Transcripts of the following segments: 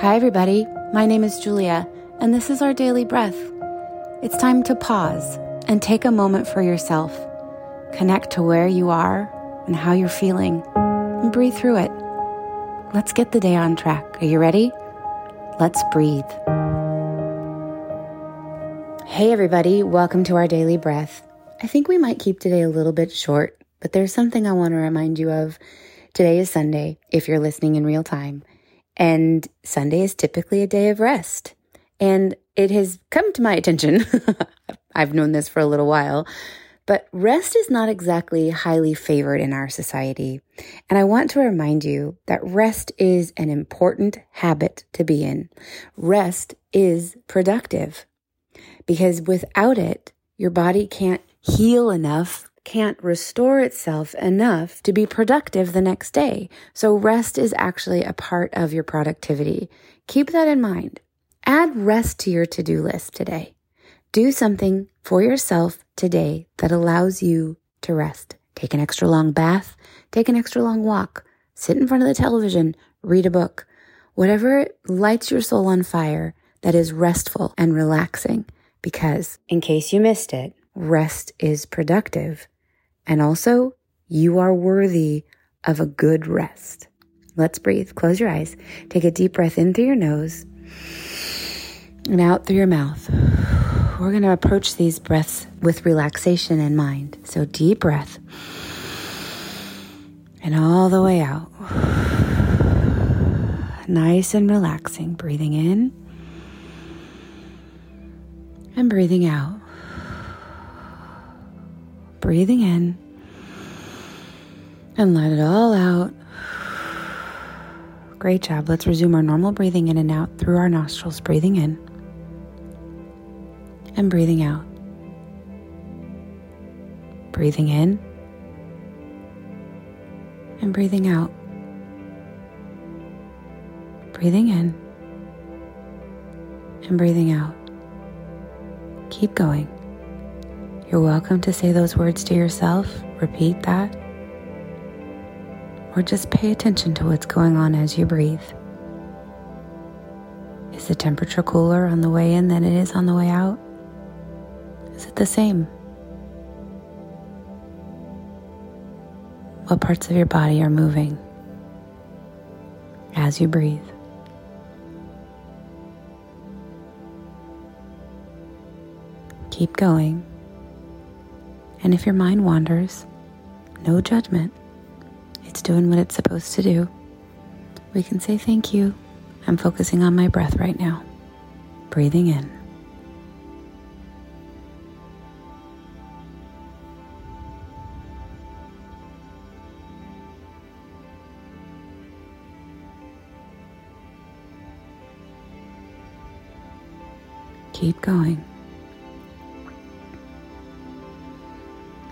Hi, everybody. My name is Julia, and this is our daily breath. It's time to pause and take a moment for yourself. Connect to where you are and how you're feeling, and breathe through it. Let's get the day on track. Are you ready? Let's breathe. Hey, everybody. Welcome to our daily breath. I think we might keep today a little bit short, but there's something I want to remind you of. Today is Sunday, if you're listening in real time. And Sunday is typically a day of rest. And it has come to my attention. I've known this for a little while, but rest is not exactly highly favored in our society. And I want to remind you that rest is an important habit to be in. Rest is productive because without it, your body can't heal enough can't restore itself enough to be productive the next day. So rest is actually a part of your productivity. Keep that in mind. Add rest to your to do list today. Do something for yourself today that allows you to rest. Take an extra long bath, take an extra long walk, sit in front of the television, read a book, whatever lights your soul on fire that is restful and relaxing. Because in case you missed it, rest is productive and also, you are worthy of a good rest. Let's breathe. Close your eyes. Take a deep breath in through your nose and out through your mouth. We're going to approach these breaths with relaxation in mind. So, deep breath and all the way out. Nice and relaxing. Breathing in and breathing out breathing in and let it all out. Great job. Let's resume our normal breathing in and out through our nostrils. Breathing in and breathing out. Breathing in and breathing out. Breathing in and breathing out. Keep going. You're welcome to say those words to yourself, repeat that, or just pay attention to what's going on as you breathe. Is the temperature cooler on the way in than it is on the way out? Is it the same? What parts of your body are moving as you breathe? Keep going. And if your mind wanders, no judgment. It's doing what it's supposed to do. We can say thank you. I'm focusing on my breath right now. Breathing in. Keep going.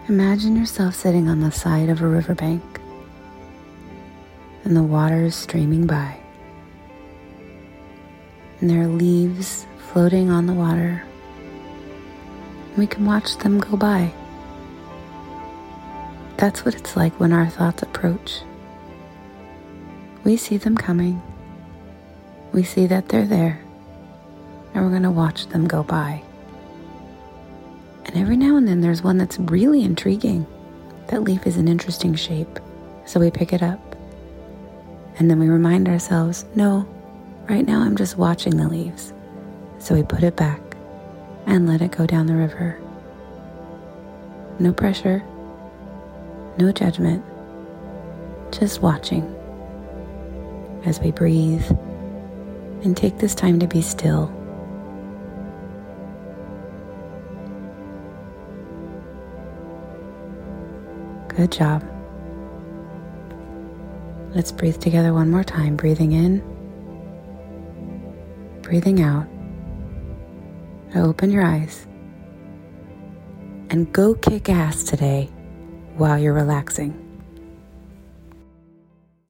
Imagine yourself sitting on the side of a riverbank and the water is streaming by. And there are leaves floating on the water. We can watch them go by. That's what it's like when our thoughts approach. We see them coming. We see that they're there. And we're going to watch them go by. And every now and then there's one that's really intriguing. That leaf is an interesting shape. So we pick it up. And then we remind ourselves no, right now I'm just watching the leaves. So we put it back and let it go down the river. No pressure, no judgment, just watching as we breathe and take this time to be still Good job. Let's breathe together one more time. Breathing in, breathing out. Open your eyes and go kick ass today while you're relaxing.